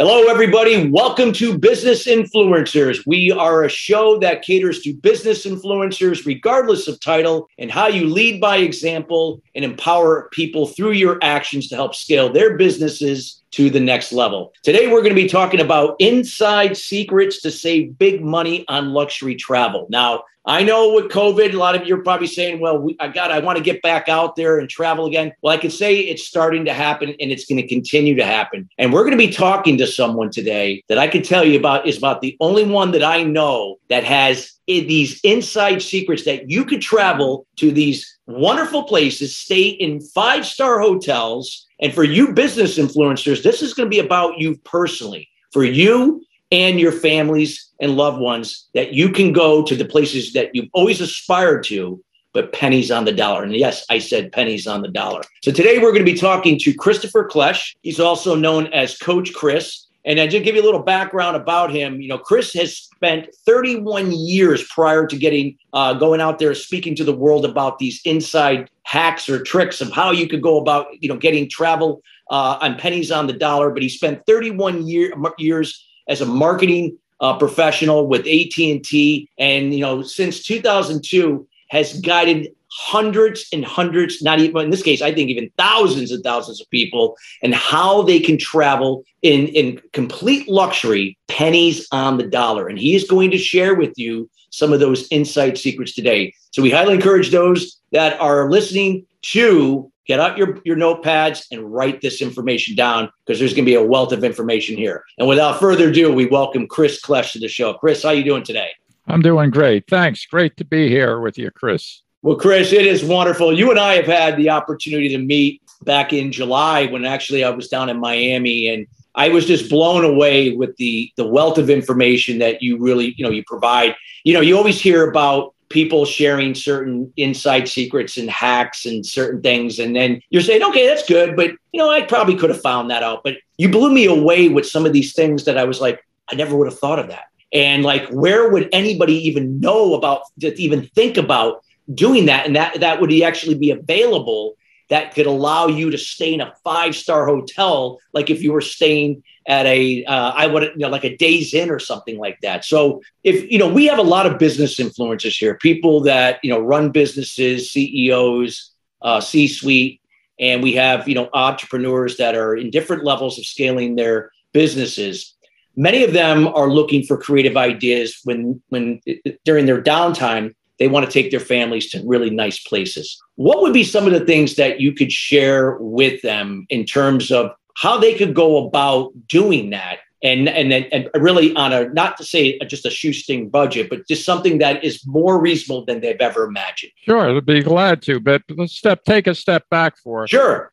Hello, everybody. Welcome to Business Influencers. We are a show that caters to business influencers, regardless of title, and how you lead by example and empower people through your actions to help scale their businesses to the next level. Today, we're going to be talking about inside secrets to save big money on luxury travel. Now, I know with COVID, a lot of you are probably saying, well, we, I got, I want to get back out there and travel again. Well, I can say it's starting to happen and it's going to continue to happen. And we're going to be talking to someone today that I can tell you about is about the only one that I know that has these inside secrets that you could travel to these wonderful places, stay in five star hotels. And for you business influencers, this is going to be about you personally. For you, and your families and loved ones that you can go to the places that you've always aspired to, but pennies on the dollar. And yes, I said pennies on the dollar. So today we're going to be talking to Christopher Klesch. He's also known as Coach Chris. And I just give you a little background about him. You know, Chris has spent 31 years prior to getting uh, going out there speaking to the world about these inside hacks or tricks of how you could go about, you know, getting travel uh, on pennies on the dollar. But he spent 31 year, years as a marketing uh, professional with AT&T and you know since 2002 has guided hundreds and hundreds not even in this case I think even thousands and thousands of people and how they can travel in in complete luxury pennies on the dollar. And he is going to share with you some of those insight secrets today. So we highly encourage those that are listening to get out your, your notepads and write this information down because there's going to be a wealth of information here. And without further ado, we welcome Chris Klesh to the show. Chris, how you doing today? I'm doing great. Thanks. Great to be here with you, Chris. Well, Chris, it is wonderful. You and I have had the opportunity to meet back in July when actually I was down in Miami and I was just blown away with the the wealth of information that you really, you know, you provide. You know, you always hear about people sharing certain inside secrets and hacks and certain things. And then you're saying, okay, that's good. But, you know, I probably could have found that out. But you blew me away with some of these things that I was like, I never would have thought of that. And like, where would anybody even know about to even think about doing that? And that that would actually be available that could allow you to stay in a five star hotel, like if you were staying at a uh, I would you know like a Days Inn or something like that. So if you know we have a lot of business influencers here, people that you know run businesses, CEOs, uh, C-suite, and we have you know entrepreneurs that are in different levels of scaling their businesses. Many of them are looking for creative ideas when when during their downtime they want to take their families to really nice places. What would be some of the things that you could share with them in terms of how they could go about doing that and and and really on a not to say just a shoestring budget, but just something that is more reasonable than they've ever imagined. Sure, I'd be glad to, but let's step take a step back for sure.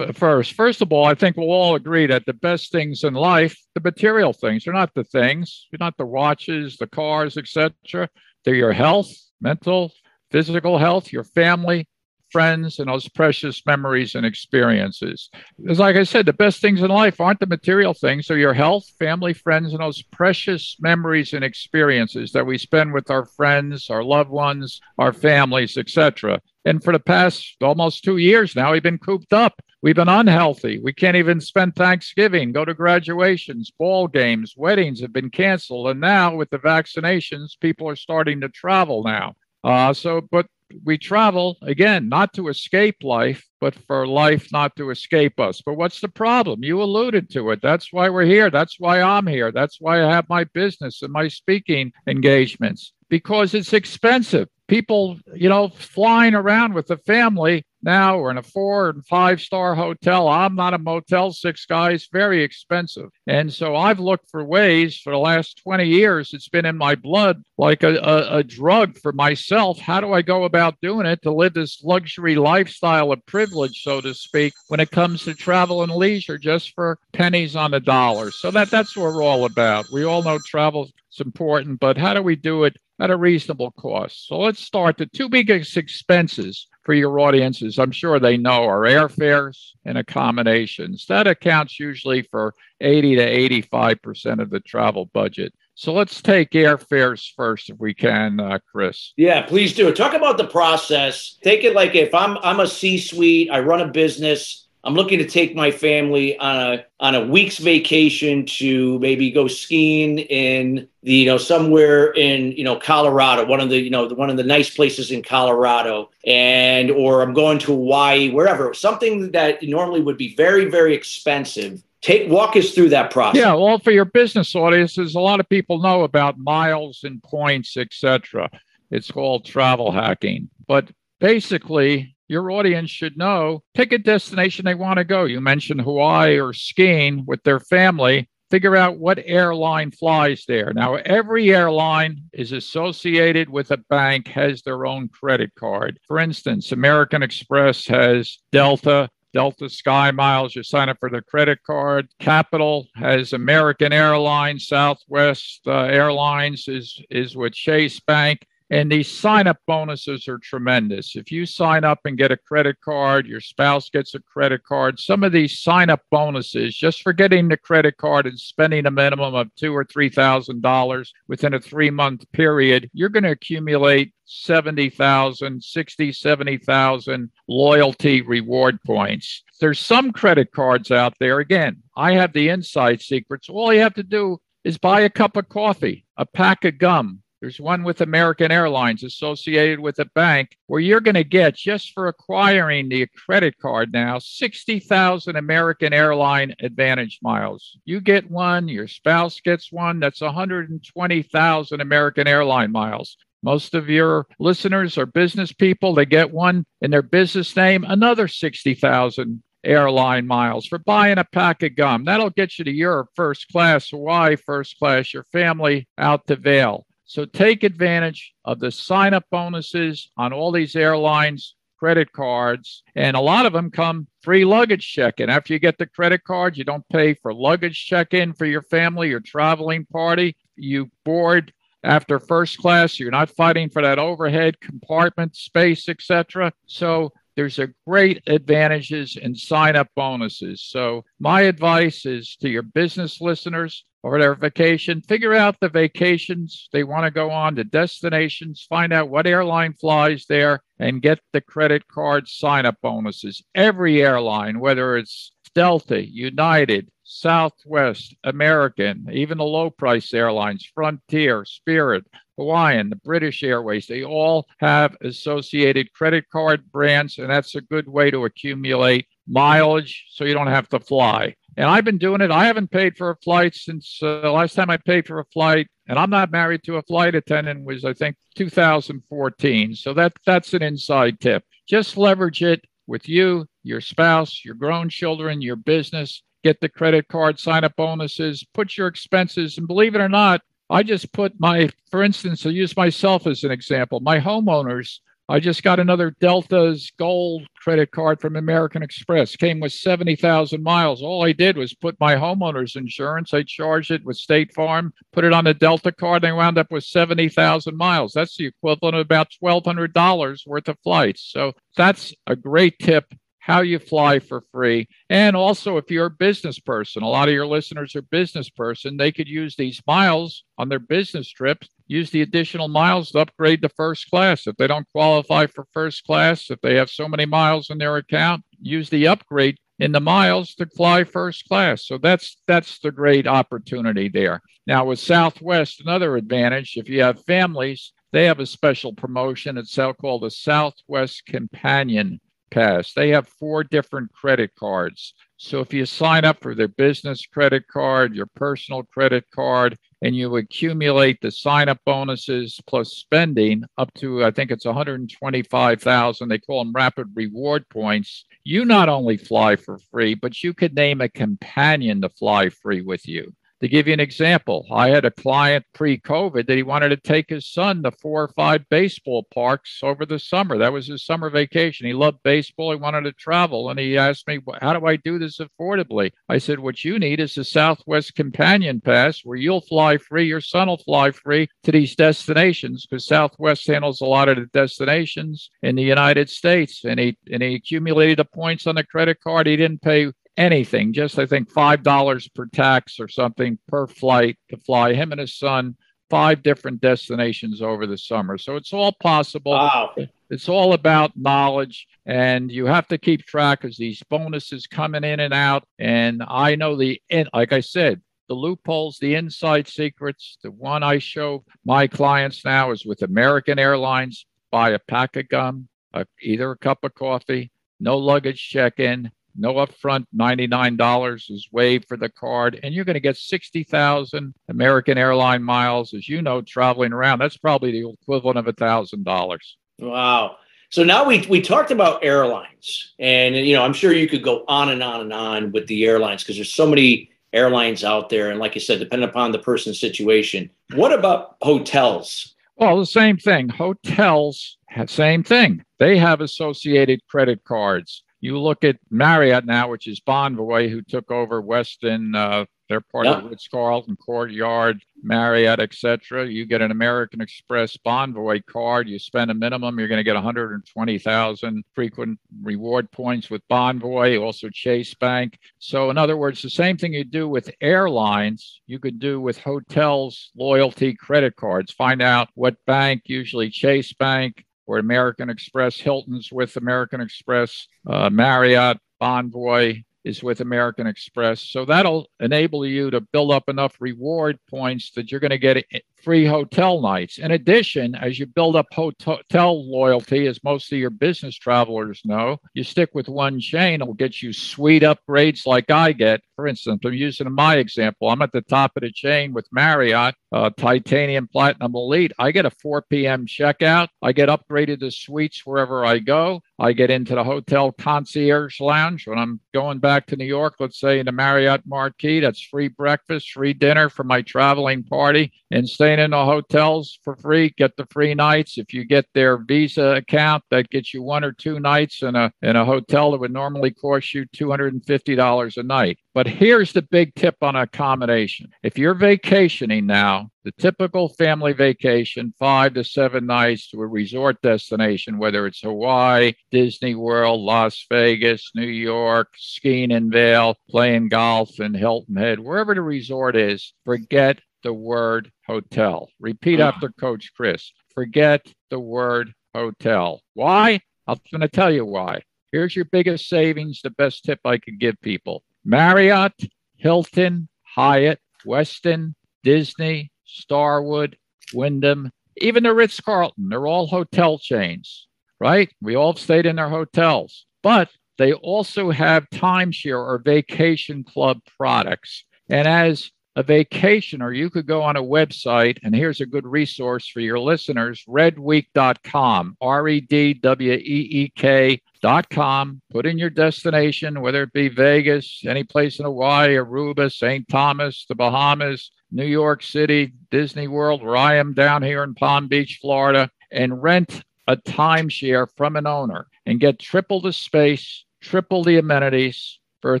First, first of all, I think we'll all agree that the best things in life, the material things, are not the things, they're not the watches, the cars, etc. They're your health, mental, physical health, your family, friends and those precious memories and experiences. Because, like I said, the best things in life aren't the material things, they're your health, family, friends, and those precious memories and experiences that we spend with our friends, our loved ones, our families, etc. And for the past almost two years now, we've been cooped up. We've been unhealthy. We can't even spend Thanksgiving, go to graduations, ball games, weddings have been canceled. And now, with the vaccinations, people are starting to travel now. Uh, so, but we travel again not to escape life but for life not to escape us but what's the problem you alluded to it that's why we're here that's why i'm here that's why i have my business and my speaking engagements because it's expensive people you know flying around with the family now we're in a four and five star hotel. I'm not a Motel 6 guy. It's very expensive. And so I've looked for ways for the last 20 years. It's been in my blood like a, a, a drug for myself. How do I go about doing it to live this luxury lifestyle of privilege, so to speak, when it comes to travel and leisure just for pennies on the dollar? So that, that's what we're all about. We all know travel is important, but how do we do it at a reasonable cost? So let's start. The two biggest expenses for your audiences, I'm sure they know, are airfares and accommodations. That accounts usually for 80 to 85% of the travel budget. So let's take airfares first, if we can, uh, Chris. Yeah, please do. Talk about the process. Take it like if I'm I'm a C-suite, I run a business. I'm looking to take my family on a on a week's vacation to maybe go skiing in the you know somewhere in you know Colorado, one of the you know one of the nice places in Colorado, and or I'm going to Hawaii, wherever, something that normally would be very very expensive. Take walk us through that process. Yeah well for your business audiences a lot of people know about miles and points etc it's called travel hacking. But basically your audience should know pick a destination they want to go you mentioned hawaii or skiing with their family figure out what airline flies there now every airline is associated with a bank has their own credit card for instance american express has delta Delta Sky Miles, you sign up for their credit card. Capital has American Airlines, Southwest uh, Airlines is, is with Chase Bank. And these sign up bonuses are tremendous. If you sign up and get a credit card, your spouse gets a credit card. Some of these sign up bonuses, just for getting the credit card and spending a minimum of two or three thousand dollars within a three month period, you're going to accumulate 70,000, 60, 70,000 loyalty reward points. There's some credit cards out there. Again, I have the inside secrets. All you have to do is buy a cup of coffee, a pack of gum, there's one with American Airlines associated with a bank where you're going to get just for acquiring the credit card now 60,000 American Airline Advantage miles. You get one, your spouse gets one. That's 120,000 American Airline miles. Most of your listeners are business people. They get one in their business name, another 60,000 airline miles for buying a pack of gum. That'll get you to Europe first class, Hawaii first class, your family out to Vail. So take advantage of the sign up bonuses on all these airlines, credit cards, and a lot of them come free luggage check in. After you get the credit card, you don't pay for luggage check in for your family your traveling party. You board after first class, you're not fighting for that overhead compartment space, etc. So there's a great advantages in sign up bonuses. So my advice is to your business listeners or their vacation, figure out the vacations they want to go on, the destinations, find out what airline flies there, and get the credit card sign up bonuses. Every airline, whether it's Delta, United, Southwest, American, even the low price airlines, Frontier, Spirit, Hawaiian, the British Airways, they all have associated credit card brands, and that's a good way to accumulate mileage so you don't have to fly. And I've been doing it. I haven't paid for a flight since uh, the last time I paid for a flight, and I'm not married to a flight attendant, was I think 2014. So that that's an inside tip. Just leverage it with you, your spouse, your grown children, your business. Get the credit card sign up bonuses, put your expenses, and believe it or not, I just put my, for instance, I'll use myself as an example. My homeowners I just got another Delta's Gold credit card from American Express. Came with 70,000 miles. All I did was put my homeowner's insurance. I charged it with State Farm, put it on the Delta card, and I wound up with 70,000 miles. That's the equivalent of about $1,200 worth of flights. So that's a great tip how you fly for free. And also, if you're a business person, a lot of your listeners are business person, they could use these miles on their business trips, use the additional miles to upgrade to first class. If they don't qualify for first class, if they have so many miles in their account, use the upgrade in the miles to fly first class. So that's that's the great opportunity there. Now with Southwest, another advantage, if you have families, they have a special promotion. It's called the Southwest Companion They have four different credit cards. So if you sign up for their business credit card, your personal credit card, and you accumulate the sign up bonuses plus spending up to, I think it's 125,000, they call them rapid reward points. You not only fly for free, but you could name a companion to fly free with you. To give you an example, I had a client pre COVID that he wanted to take his son to four or five baseball parks over the summer. That was his summer vacation. He loved baseball. He wanted to travel. And he asked me, How do I do this affordably? I said, What you need is a Southwest Companion Pass where you'll fly free. Your son will fly free to these destinations because Southwest handles a lot of the destinations in the United States. And he, and he accumulated the points on the credit card. He didn't pay anything, just I think $5 per tax or something per flight to fly him and his son five different destinations over the summer. So it's all possible. Wow. It's all about knowledge, and you have to keep track of these bonuses coming in and out. And I know the, like I said, the loopholes, the inside secrets. The one I show my clients now is with American Airlines. Buy a pack of gum, a, either a cup of coffee, no luggage check in, no upfront $99 is waived for the card, and you're going to get 60,000 American airline miles. As you know, traveling around, that's probably the equivalent of $1,000. Wow. So now we we talked about airlines, and you know I'm sure you could go on and on and on with the airlines because there's so many airlines out there, and like you said, depending upon the person's situation. What about hotels? Well, the same thing. Hotels have same thing. They have associated credit cards. You look at Marriott now, which is Bonvoy, who took over Westin uh, they're part yep. of Ritz Carlton, Courtyard, Marriott, etc. You get an American Express Bonvoy card. You spend a minimum, you're going to get 120,000 frequent reward points with Bonvoy, also Chase Bank. So, in other words, the same thing you do with airlines, you could do with hotels, loyalty credit cards. Find out what bank, usually Chase Bank or American Express, Hilton's with American Express, uh, Marriott, Bonvoy, is with American Express. So that'll enable you to build up enough reward points that you're going to get free hotel nights. In addition, as you build up hotel loyalty, as most of your business travelers know, you stick with one chain, it'll get you sweet upgrades like I get. For instance, I'm using my example. I'm at the top of the chain with Marriott, uh, Titanium Platinum Elite. I get a 4 p.m. checkout. I get upgraded to suites wherever I go. I get into the hotel concierge lounge when I'm going back to New York, let's say in the Marriott Marquis. That's free breakfast, free dinner for my traveling party, and staying in the hotels for free, get the free nights. If you get their Visa account, that gets you one or two nights in a in a hotel that would normally cost you $250 a night. But here's the big tip on accommodation. If you're vacationing now, the typical family vacation, five to seven nights to a resort destination, whether it's Hawaii, Disney World, Las Vegas, New York, skiing in Vail, playing golf in Hilton Head, wherever the resort is, forget the word hotel. Repeat after Coach Chris. Forget the word hotel. Why? I'm going to tell you why. Here's your biggest savings, the best tip I could give people Marriott, Hilton, Hyatt, Westin, Disney, Starwood, Wyndham, even the Ritz Carlton. They're all hotel chains, right? We all stayed in their hotels, but they also have timeshare or vacation club products. And as a vacationer, you could go on a website, and here's a good resource for your listeners redweek.com, R E D W E E K.com. Put in your destination, whether it be Vegas, any place in Hawaii, Aruba, St. Thomas, the Bahamas, New York City, Disney World, where I am down here in Palm Beach, Florida, and rent a timeshare from an owner and get triple the space, triple the amenities for a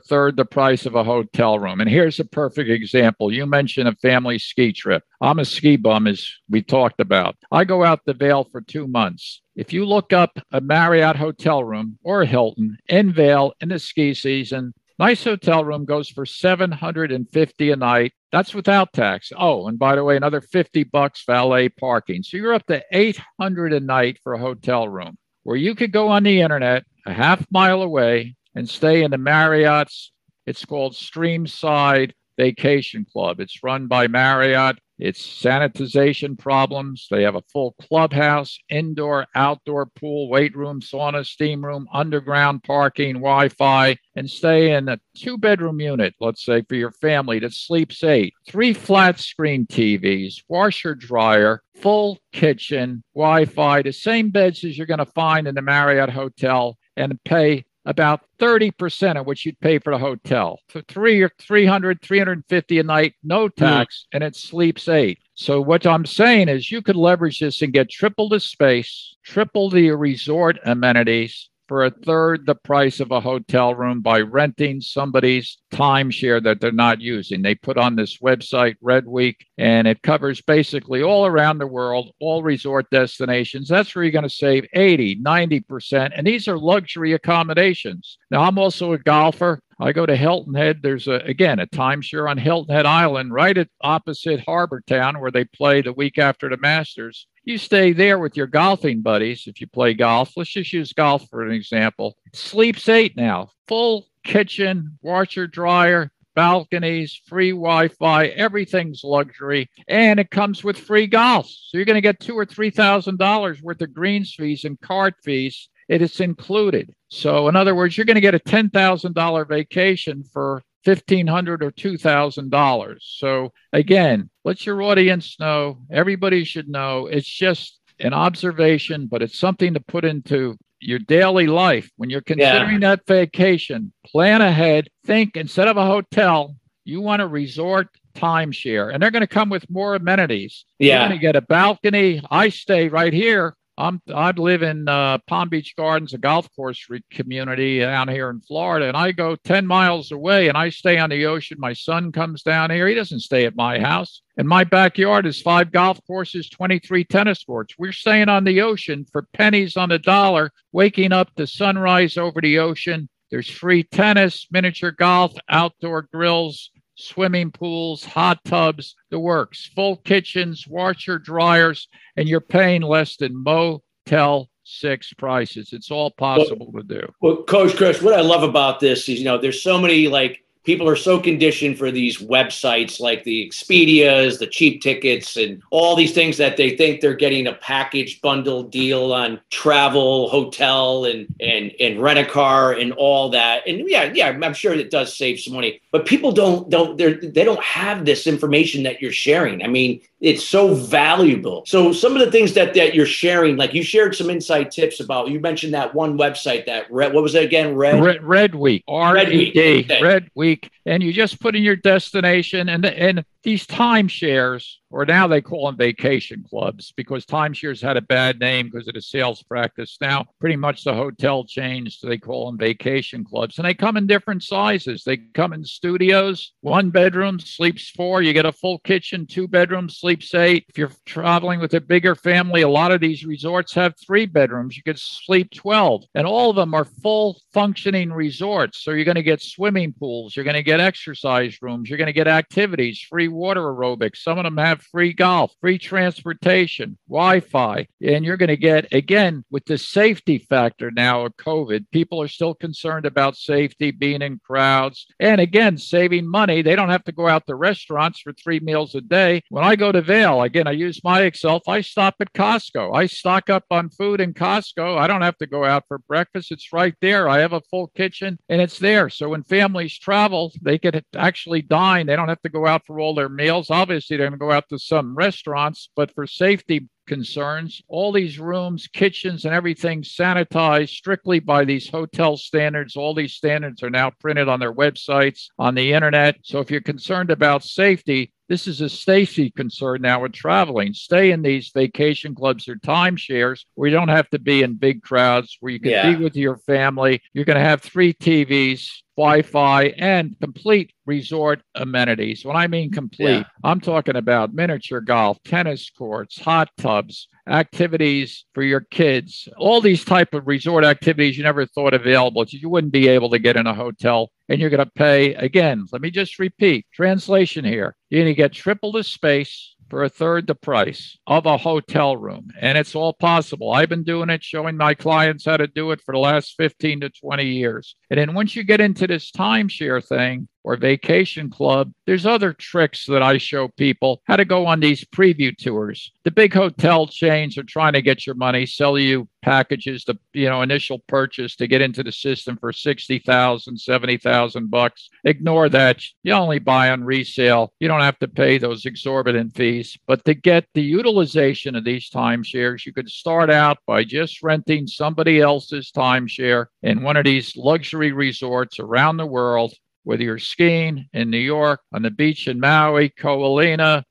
third the price of a hotel room. And here's a perfect example. You mentioned a family ski trip. I'm a ski bum, as we talked about. I go out the Vail for two months. If you look up a Marriott hotel room or a Hilton in Vail in the ski season, nice hotel room goes for 750 a night. That's without tax. Oh, and by the way, another 50 bucks valet parking. So you're up to 800 a night for a hotel room where you could go on the internet a half mile away and stay in the Marriott's. It's called Streamside Vacation Club. It's run by Marriott. It's sanitization problems. They have a full clubhouse, indoor, outdoor pool, weight room, sauna, steam room, underground parking, Wi Fi, and stay in a two bedroom unit, let's say, for your family that sleeps eight. Three flat screen TVs, washer dryer, full kitchen, Wi Fi, the same beds as you're going to find in the Marriott Hotel, and pay about 30% of what you'd pay for the hotel. For three or 300, 350 a night, no hmm. tax, mm. and it sleeps eight. So what I'm saying is you could leverage this and get triple the space, triple the resort amenities, for a third the price of a hotel room by renting somebody's timeshare that they're not using. They put on this website, Red Week, and it covers basically all around the world, all resort destinations. That's where you're going to save 80, 90%. And these are luxury accommodations. Now, I'm also a golfer. I go to Hilton Head. There's a again a timeshare on Hilton Head Island, right at opposite Harbour Town, where they play the week after the Masters. You stay there with your golfing buddies if you play golf. Let's just use golf for an example. Sleeps eight now, full kitchen, washer, dryer, balconies, free Wi Fi, everything's luxury, and it comes with free golf. So you're going to get two or three thousand dollars worth of greens fees and cart fees. It is included. So, in other words, you're going to get a ten thousand dollar vacation for fifteen hundred or two thousand dollars. So, again, let your audience know. Everybody should know. It's just an observation, but it's something to put into your daily life when you're considering yeah. that vacation plan ahead think instead of a hotel you want a resort timeshare and they're going to come with more amenities yeah you're going to get a balcony i stay right here I'm I live in uh, Palm Beach Gardens, a golf course community down here in Florida, and I go 10 miles away and I stay on the ocean. My son comes down here. He doesn't stay at my house. And my backyard is five golf courses, 23 tennis courts. We're staying on the ocean for pennies on the dollar, waking up to sunrise over the ocean. There's free tennis, miniature golf, outdoor grills, swimming pools, hot tubs, the works, full kitchens, washer, dryers, and you're paying less than Motel 6 prices. It's all possible well, to do. Well, Coach Chris, what I love about this is, you know, there's so many like people are so conditioned for these websites like the Expedias, the cheap tickets, and all these things that they think they're getting a package bundle deal on travel, hotel, and and and rent a car and all that. And yeah, yeah, I'm sure it does save some money, but people don't don't they they don't have this information that you're sharing. I mean, it's so valuable. So some of the things that that you're sharing, like you shared some insight tips about. You mentioned that one website that Red. What was it again? Red Red, Red Week. R E D. Red Week. And you just put in your destination, and and these timeshares, or now they call them vacation clubs because timeshares had a bad name because of the sales practice. Now, pretty much the hotel so they call them vacation clubs. And they come in different sizes. They come in studios, one bedroom, sleeps four. You get a full kitchen, two bedrooms, sleeps eight. If you're traveling with a bigger family, a lot of these resorts have three bedrooms. You could sleep 12. And all of them are full functioning resorts. So you're going to get swimming pools, you're going to get exercise rooms, you're going to get activities, free water aerobics. Some of them have free golf, free transportation, Wi Fi. And you're going to get, again, with the safety factor now of COVID, people are still concerned about safety, being in crowds. And again, saving money. They don't have to go out to restaurants for three meals a day. When I go to Vail, again, I use my Excel. I stop at Costco. I stock up on food in Costco. I don't have to go out for breakfast. It's right there. I have a full kitchen and it's there. So when families travel, they can actually dine. They don't have to go out for all their their meals. Obviously, they're going to go out to some restaurants, but for safety concerns, all these rooms, kitchens, and everything sanitized strictly by these hotel standards. All these standards are now printed on their websites, on the internet. So if you're concerned about safety, this is a safety concern now with traveling. Stay in these vacation clubs or timeshares where you don't have to be in big crowds, where you can yeah. be with your family. You're going to have three TVs, Wi Fi, and complete resort amenities. When I mean complete, yeah. I'm talking about miniature golf, tennis courts, hot tubs, activities for your kids, all these type of resort activities you never thought available. You wouldn't be able to get in a hotel and you're going to pay again. Let me just repeat translation here. You're going to get triple the space for a third the price of a hotel room. And it's all possible. I've been doing it, showing my clients how to do it for the last 15 to 20 years. And then once you get into this timeshare thing, or vacation club. There's other tricks that I show people how to go on these preview tours. The big hotel chains are trying to get your money, sell you packages, the you know initial purchase to get into the system for 60,000, 70,000 bucks. Ignore that. You only buy on resale. You don't have to pay those exorbitant fees. But to get the utilization of these timeshares, you could start out by just renting somebody else's timeshare in one of these luxury resorts around the world whether you're skiing in New York, on the beach in Maui, Ko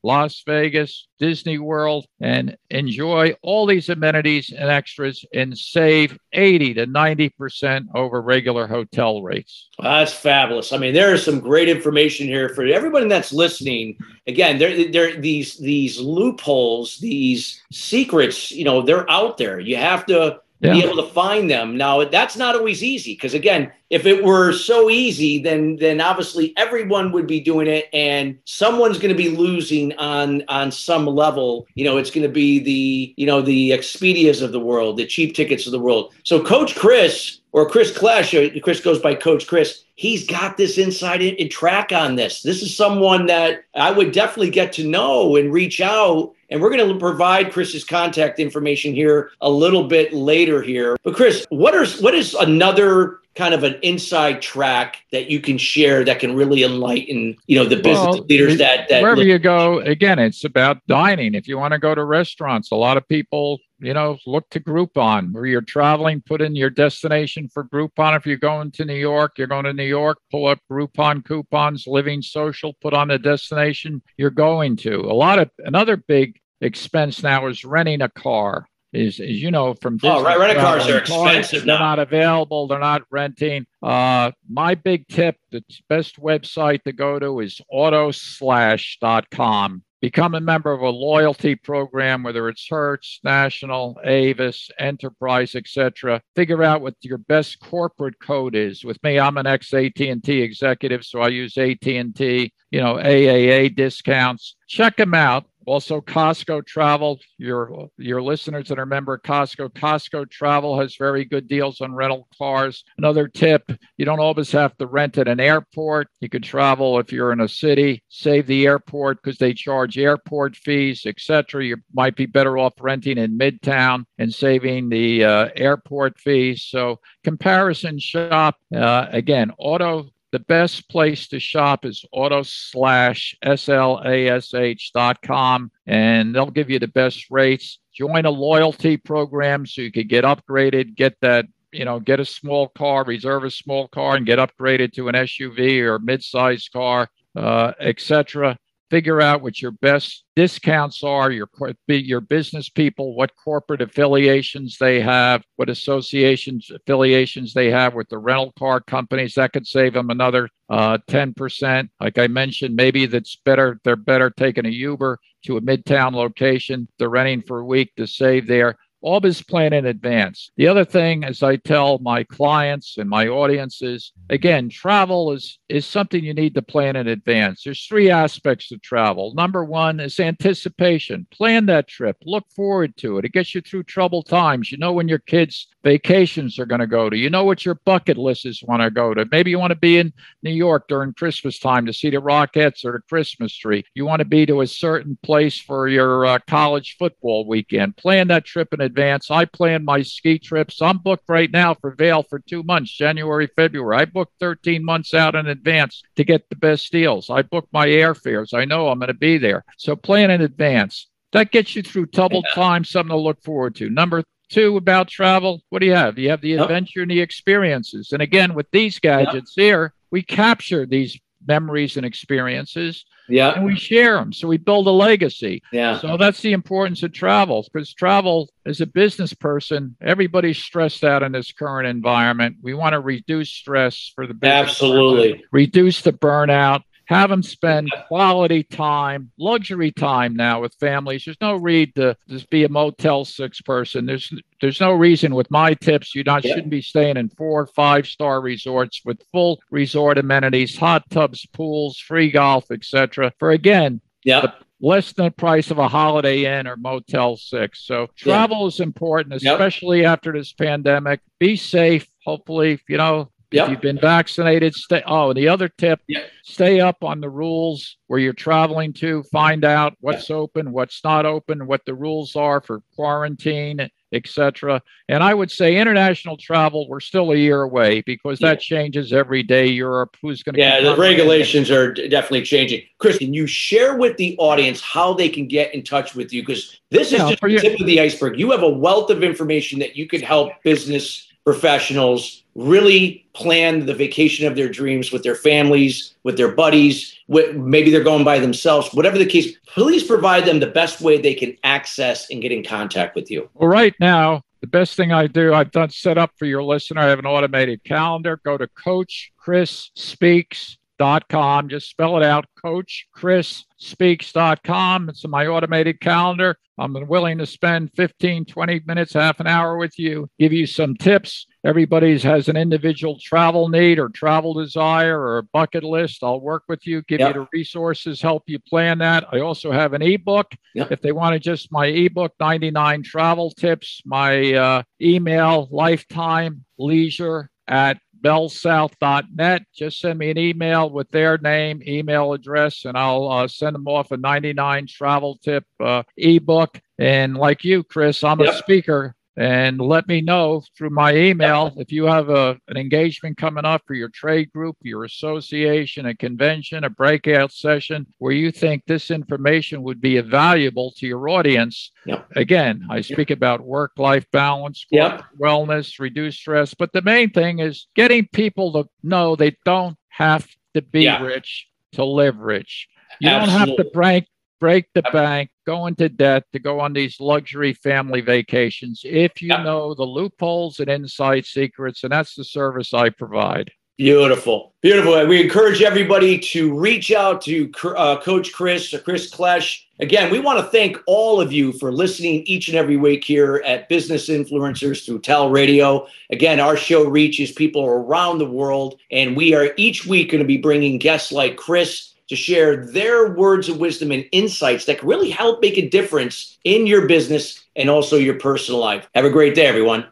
Las Vegas, Disney World, and enjoy all these amenities and extras and save 80 to 90% over regular hotel rates. That's fabulous. I mean, there is some great information here for everybody that's listening. Again, there, there these these loopholes, these secrets, you know, they're out there. You have to yeah. be able to find them. Now, that's not always easy because again, if it were so easy, then then obviously everyone would be doing it, and someone's going to be losing on on some level. You know, it's going to be the you know the Expedias of the world, the cheap tickets of the world. So, Coach Chris or Chris Clash, uh, Chris goes by Coach Chris. He's got this inside and track on this. This is someone that I would definitely get to know and reach out. And we're going to provide Chris's contact information here a little bit later here. But Chris, what are what is another kind of an inside track that you can share that can really enlighten you know the business well, leaders that, that wherever you go again it's about dining. If you want to go to restaurants a lot of people you know look to groupon where you're traveling put in your destination for groupon. If you're going to new york you're going to new york pull up groupon coupons living social put on the destination you're going to. A lot of another big expense. Now is renting a car is, is you know from oh right rental cars are expensive they're not available they're not renting. Uh my big tip the best website to go to is autoslash.com become a member of a loyalty program whether it's hertz national avis enterprise etc figure out what your best corporate code is. With me i'm an ex at&t executive so i use at&t you know aaa discounts. Check them out also, Costco Travel, your your listeners that are member of Costco, Costco Travel has very good deals on rental cars. Another tip, you don't always have to rent at an airport. You can travel if you're in a city, save the airport because they charge airport fees, etc. You might be better off renting in Midtown and saving the uh, airport fees. So comparison shop, uh, again, auto the best place to shop is auto slash slash dot com, and they'll give you the best rates. Join a loyalty program so you can get upgraded, get that you know, get a small car, reserve a small car, and get upgraded to an SUV or mid-sized car, uh, etc figure out what your best discounts are, your your business people, what corporate affiliations they have, what associations affiliations they have with the rental car companies. That could save them another uh, 10%. Like I mentioned, maybe that's better. They're better taking a Uber to a midtown location. They're renting for a week to save there all this plan in advance. The other thing, as I tell my clients and my audiences, again, travel is is something you need to plan in advance. There's three aspects to travel. Number one is anticipation. Plan that trip. Look forward to it. It gets you through troubled times. You know when your kids' vacations are going to go to. You know what your bucket list is want to go to. Maybe you want to be in New York during Christmas time to see the Rockettes or the Christmas tree. You want to be to a certain place for your uh, college football weekend. Plan that trip in advance. I plan my ski trips. I'm booked right now for Vail for two months, January, February. I booked 13 months out in advance to get the best deals. I book my airfares. I know I'm going to be there. So plan in advance. That gets you through troubled yeah. times, something to look forward to. Number two about travel, what do you have? You have the adventure and the experiences. And again, with these gadgets here, we capture these memories and experiences yeah. And we share them. So we build a legacy. Yeah. So that's the importance of travel because travel as a business person, everybody's stressed out in this current environment. We want to reduce stress for the business. Absolutely. Person, reduce the burnout have them spend quality time, luxury time now with families. There's no reason to just be a Motel Six person. There's there's no reason with my tips you not yeah. shouldn't be staying in four or five star resorts with full resort amenities, hot tubs, pools, free golf, etc. For again, yeah. less than the price of a Holiday Inn or Motel Six. So travel yeah. is important, especially yep. after this pandemic. Be safe. Hopefully, you know, Yep. If you've been vaccinated, stay. Oh, the other tip: yep. stay up on the rules where you're traveling to. Find out what's yep. open, what's not open, what the rules are for quarantine, etc. And I would say international travel, we're still a year away because that changes every day. Europe, who's going to? Yeah, the regulations are definitely changing. Chris, can you share with the audience how they can get in touch with you? Because this is yeah, just the tip of the iceberg. You have a wealth of information that you could help business professionals really plan the vacation of their dreams with their families, with their buddies, with, maybe they're going by themselves, whatever the case, please provide them the best way they can access and get in contact with you. Well, right now, the best thing I do, I've done set up for your listener. I have an automated calendar. Go to Coach Chris Speaks coachchrisspeaks.com. Just spell it out, coachchrisspeaks.com. It's in my automated calendar. I'm willing to spend 15, 20 minutes, half an hour with you, give you some tips. Everybody has an individual travel need or travel desire or a bucket list. I'll work with you, give yep. you the resources, help you plan that. I also have an ebook. Yep. If they want to just my ebook, 99 travel tips, my uh, email, lifetime leisure at bellsouth.net. Just send me an email with their name, email address, and I'll uh, send them off a 99 travel tip uh, ebook. And like you, Chris, I'm yep. a speaker and let me know through my email if you have a, an engagement coming up for your trade group, your association, a convention, a breakout session where you think this information would be valuable to your audience. Yep. Again, I speak yep. about work life balance, yep. wellness, reduce stress, but the main thing is getting people to know they don't have to be yeah. rich to live rich. You Absolutely. don't have to break break the bank, go into debt to go on these luxury family vacations if you know the loopholes and inside secrets. And that's the service I provide. Beautiful. Beautiful. We encourage everybody to reach out to uh, Coach Chris, Chris Klesh. Again, we want to thank all of you for listening each and every week here at Business Influencers through Tal Radio. Again, our show reaches people around the world, and we are each week going to be bringing guests like Chris to share their words of wisdom and insights that can really help make a difference in your business and also your personal life. Have a great day, everyone.